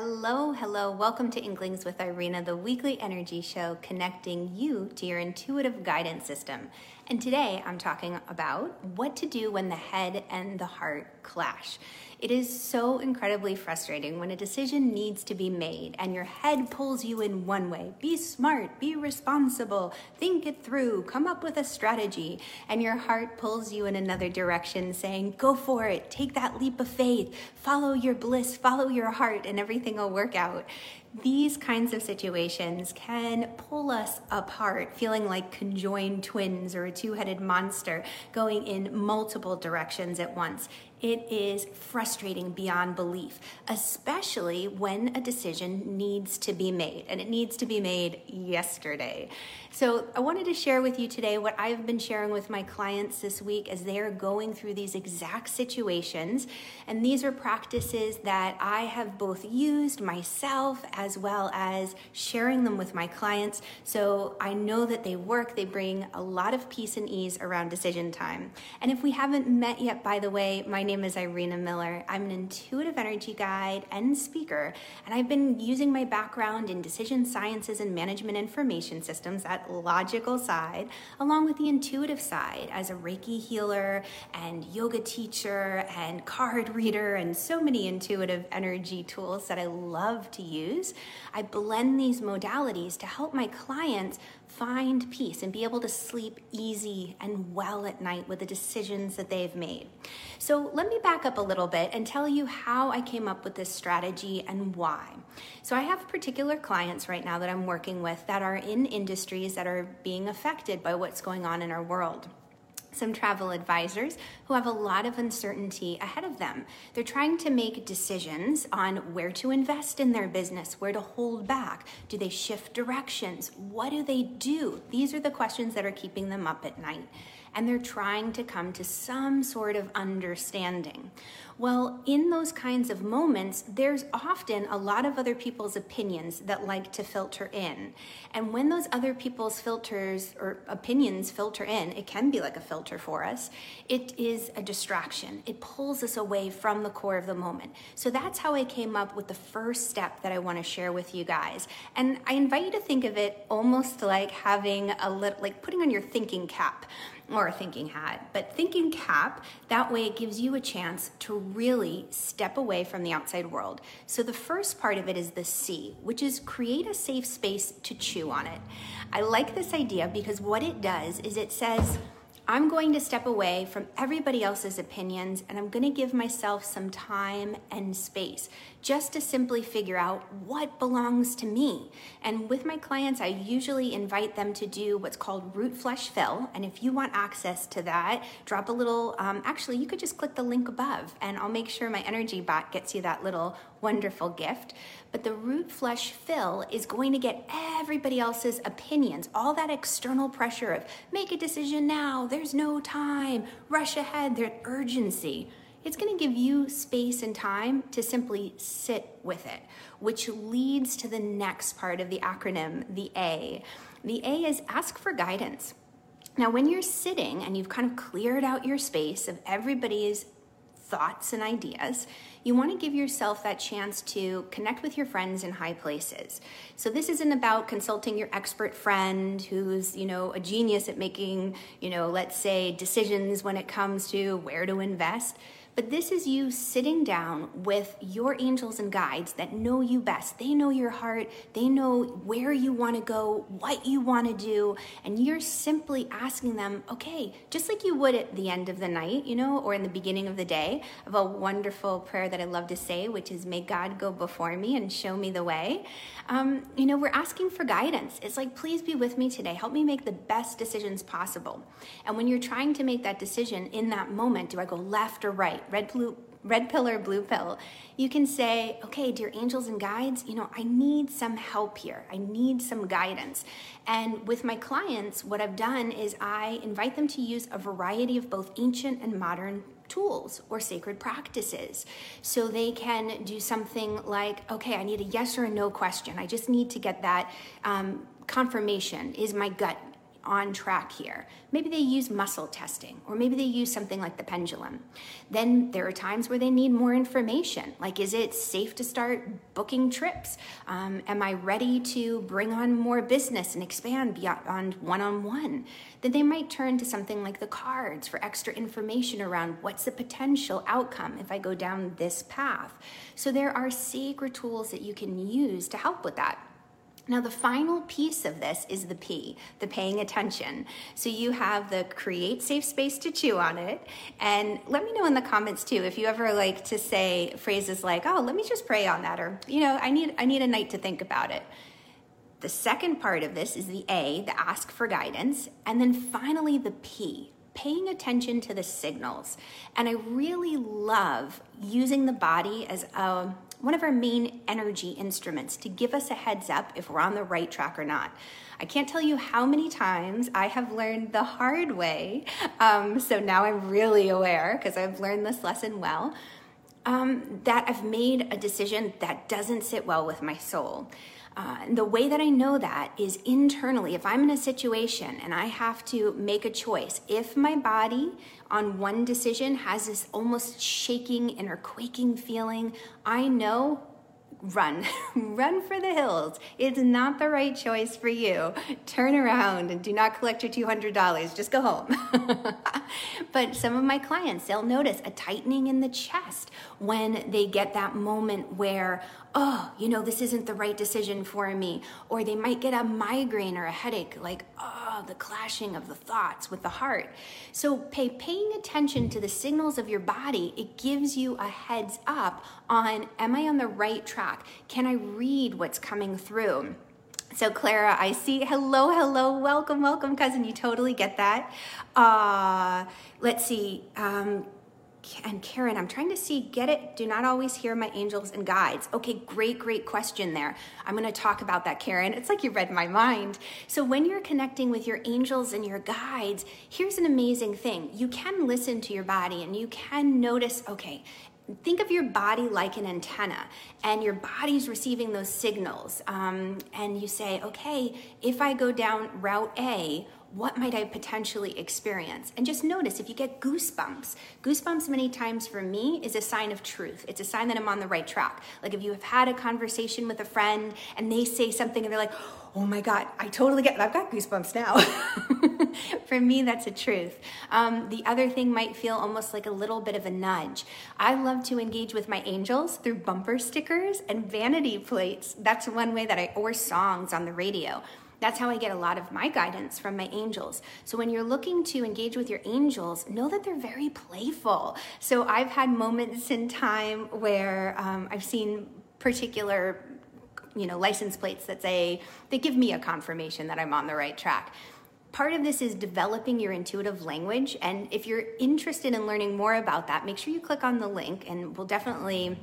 Hello, hello. Welcome to Inklings with Irina, the weekly energy show connecting you to your intuitive guidance system. And today I'm talking about what to do when the head and the heart clash. It is so incredibly frustrating when a decision needs to be made and your head pulls you in one way. Be smart, be responsible, think it through, come up with a strategy, and your heart pulls you in another direction, saying, Go for it, take that leap of faith, follow your bliss, follow your heart, and everything will work out these kinds of situations can pull us apart, feeling like conjoined twins or a two headed monster going in multiple directions at once. It is frustrating beyond belief, especially when a decision needs to be made and it needs to be made yesterday. So, I wanted to share with you today what I've been sharing with my clients this week as they are going through these exact situations. And these are practices that I have both used myself as well as sharing them with my clients. So, I know that they work, they bring a lot of peace and ease around decision time. And if we haven't met yet, by the way, my name is Irina Miller. I'm an intuitive energy guide and speaker, and I've been using my background in decision sciences and management information systems, that logical side, along with the intuitive side as a Reiki healer and yoga teacher and card reader and so many intuitive energy tools that I love to use. I blend these modalities to help my clients find peace and be able to sleep easy and well at night with the decisions that they've made. So, let me back up a little bit and tell you how I came up with this strategy and why. So, I have particular clients right now that I'm working with that are in industries that are being affected by what's going on in our world some travel advisors who have a lot of uncertainty ahead of them. They're trying to make decisions on where to invest in their business, where to hold back. Do they shift directions? What do they do? These are the questions that are keeping them up at night and they're trying to come to some sort of understanding. Well, in those kinds of moments, there's often a lot of other people's opinions that like to filter in. And when those other people's filters or opinions filter in, it can be like a filter for us, it is a distraction. It pulls us away from the core of the moment. So that's how I came up with the first step that I want to share with you guys. And I invite you to think of it almost like having a little, like putting on your thinking cap or a thinking hat, but thinking cap, that way it gives you a chance to really step away from the outside world. So the first part of it is the C, which is create a safe space to chew on it. I like this idea because what it does is it says, I'm going to step away from everybody else's opinions and I'm going to give myself some time and space just to simply figure out what belongs to me. And with my clients, I usually invite them to do what's called root flush fill. And if you want access to that, drop a little, um, actually, you could just click the link above and I'll make sure my energy bot gets you that little wonderful gift. But the root flush fill is going to get everybody else's opinions, all that external pressure of make a decision now, there's no time, rush ahead, there's urgency. It's going to give you space and time to simply sit with it, which leads to the next part of the acronym, the A. The A is ask for guidance. Now, when you're sitting and you've kind of cleared out your space of everybody's thoughts and ideas, you want to give yourself that chance to connect with your friends in high places. So this isn't about consulting your expert friend who's, you know, a genius at making, you know, let's say decisions when it comes to where to invest. But this is you sitting down with your angels and guides that know you best. They know your heart, they know where you want to go, what you want to do, and you're simply asking them, okay, just like you would at the end of the night, you know, or in the beginning of the day, of a wonderful prayer that I love to say, which is, May God go before me and show me the way. Um, you know, we're asking for guidance. It's like, please be with me today. Help me make the best decisions possible. And when you're trying to make that decision in that moment, do I go left or right? Red blue red pill or blue pill, you can say, okay, dear angels and guides, you know, I need some help here. I need some guidance. And with my clients, what I've done is I invite them to use a variety of both ancient and modern tools or sacred practices. So they can do something like, okay, I need a yes or a no question. I just need to get that um, confirmation. Is my gut on track here. Maybe they use muscle testing, or maybe they use something like the pendulum. Then there are times where they need more information, like is it safe to start booking trips? Um, am I ready to bring on more business and expand beyond one on one? Then they might turn to something like the cards for extra information around what's the potential outcome if I go down this path. So there are sacred tools that you can use to help with that. Now, the final piece of this is the P, the paying attention. So you have the create safe space to chew on it. And let me know in the comments too if you ever like to say phrases like, oh, let me just pray on that, or, you know, I need, I need a night to think about it. The second part of this is the A, the ask for guidance. And then finally, the P, paying attention to the signals. And I really love using the body as a one of our main energy instruments to give us a heads up if we're on the right track or not. I can't tell you how many times I have learned the hard way. Um, so now I'm really aware because I've learned this lesson well. Um, that I've made a decision that doesn't sit well with my soul. Uh, the way that I know that is internally. If I'm in a situation and I have to make a choice, if my body on one decision has this almost shaking and or quaking feeling, I know run, run for the hills. It's not the right choice for you. Turn around and do not collect your $200. Just go home. but some of my clients, they'll notice a tightening in the chest when they get that moment where, oh, you know, this isn't the right decision for me. Or they might get a migraine or a headache, like, oh, the clashing of the thoughts with the heart. So pay paying attention to the signals of your body, it gives you a heads up on am I on the right track? Can I read what's coming through? So, Clara, I see. Hello, hello, welcome, welcome, cousin. You totally get that. Uh, let's see. Um, and Karen, I'm trying to see, get it? Do not always hear my angels and guides. Okay, great, great question there. I'm to talk about that, Karen. It's like you read my mind. So, when you're connecting with your angels and your guides, here's an amazing thing you can listen to your body and you can notice, okay, think of your body like an antenna and your body's receiving those signals um, and you say okay if i go down route a what might I potentially experience? And just notice if you get goosebumps. Goosebumps, many times for me, is a sign of truth. It's a sign that I'm on the right track. Like if you have had a conversation with a friend and they say something and they're like, oh my God, I totally get it. I've got goosebumps now. for me, that's a truth. Um, the other thing might feel almost like a little bit of a nudge. I love to engage with my angels through bumper stickers and vanity plates. That's one way that I, or songs on the radio. That's how I get a lot of my guidance from my angels. So when you're looking to engage with your angels, know that they're very playful. So I've had moments in time where um, I've seen particular you know license plates that say they give me a confirmation that i'm on the right track part of this is developing your intuitive language and if you're interested in learning more about that make sure you click on the link and we'll definitely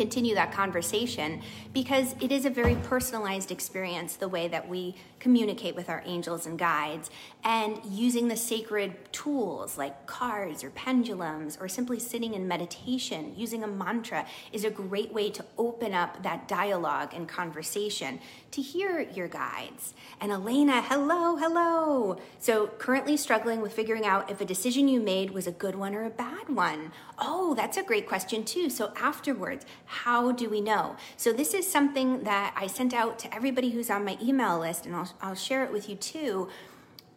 continue that conversation because it is a very personalized experience the way that we communicate with our angels and guides and using the sacred tools like cards or pendulums or simply sitting in meditation using a mantra is a great way to open up that dialogue and conversation to hear your guides. And elena hello hello. So currently struggling with figuring out if a decision you made was a good one or a bad one. Oh that's a great question too. So afterwards how do we know? So this is something that i sent out to everybody who's on my email list and i'll I'll share it with you too.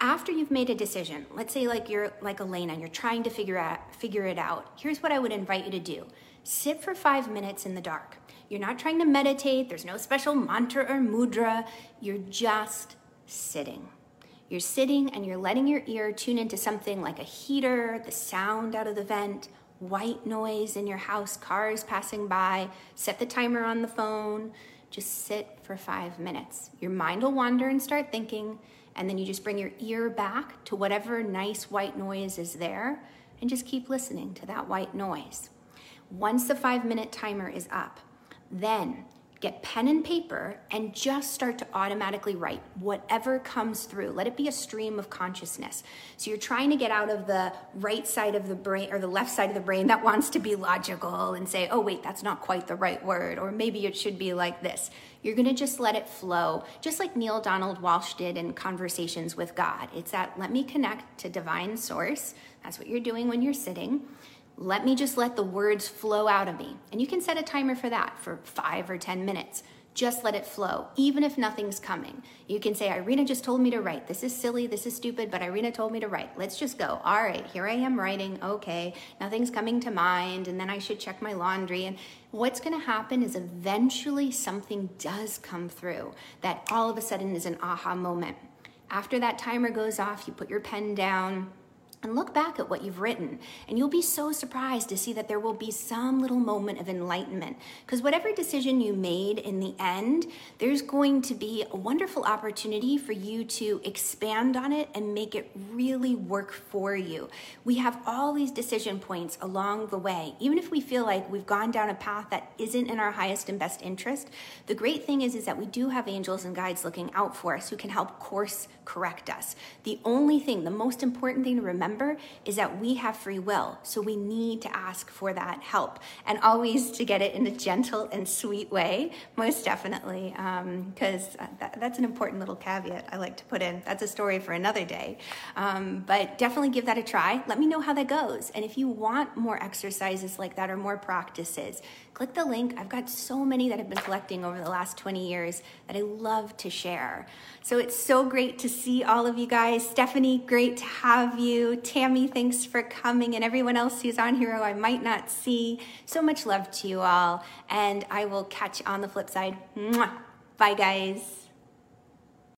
After you've made a decision, let's say like you're like Elena and you're trying to figure out figure it out. Here's what I would invite you to do. Sit for 5 minutes in the dark. You're not trying to meditate, there's no special mantra or mudra. You're just sitting. You're sitting and you're letting your ear tune into something like a heater, the sound out of the vent, white noise in your house, cars passing by. Set the timer on the phone. Just sit for five minutes. Your mind will wander and start thinking, and then you just bring your ear back to whatever nice white noise is there and just keep listening to that white noise. Once the five minute timer is up, then get pen and paper and just start to automatically write whatever comes through. Let it be a stream of consciousness. So you're trying to get out of the right side of the brain or the left side of the brain that wants to be logical and say, oh, wait, that's not quite the right word, or maybe it should be like this. You're going to just let it flow, just like Neale Donald Walsch did in Conversations with God. It's that let me connect to divine source. That's what you're doing when you're sitting let me just let the words flow out of me. And you can set a timer for that for five or 10 minutes. Just let it flow, even if nothing's coming. You can say, Irina just told me to write. This is silly, this is stupid, but Irina told me to write. Let's just go. All right, here I am writing. Okay, nothing's coming to mind, and then I should check my laundry. And what's gonna happen is eventually something does come through that all of a sudden is an aha moment. After that timer goes off, you put your pen down and look back at what you've written, and you'll be so surprised to see that there will be some little moment of enlightenment. Because whatever decision you made in the end, there's going to be a wonderful opportunity for you to expand on it and make it really work for you. We have all these decision points along the way. Even if we feel like we've gone down a path that isn't in our highest and best interest, the great thing is, is that we do have angels and guides looking out for us who can help course correct us. The only thing, the most important thing to remember remember is that we have free will. So we need to ask for that help and always to get it in a gentle and sweet way, most definitely, because um, that, that's an important little caveat I like to put in. That's a story for another day. Um, but definitely give that a try. Let me know how that goes. And if you want more exercises like that or more practices, click the link. I've got so many that I've been collecting over the last 20 years that I love to share. So it's so great to see all of you guys. Stephanie, great to have you. Tammy, thanks for coming. And everyone else who's on here who I might not see. So much love to you all. And I will catch you on the flip side. Mwah. Bye, guys.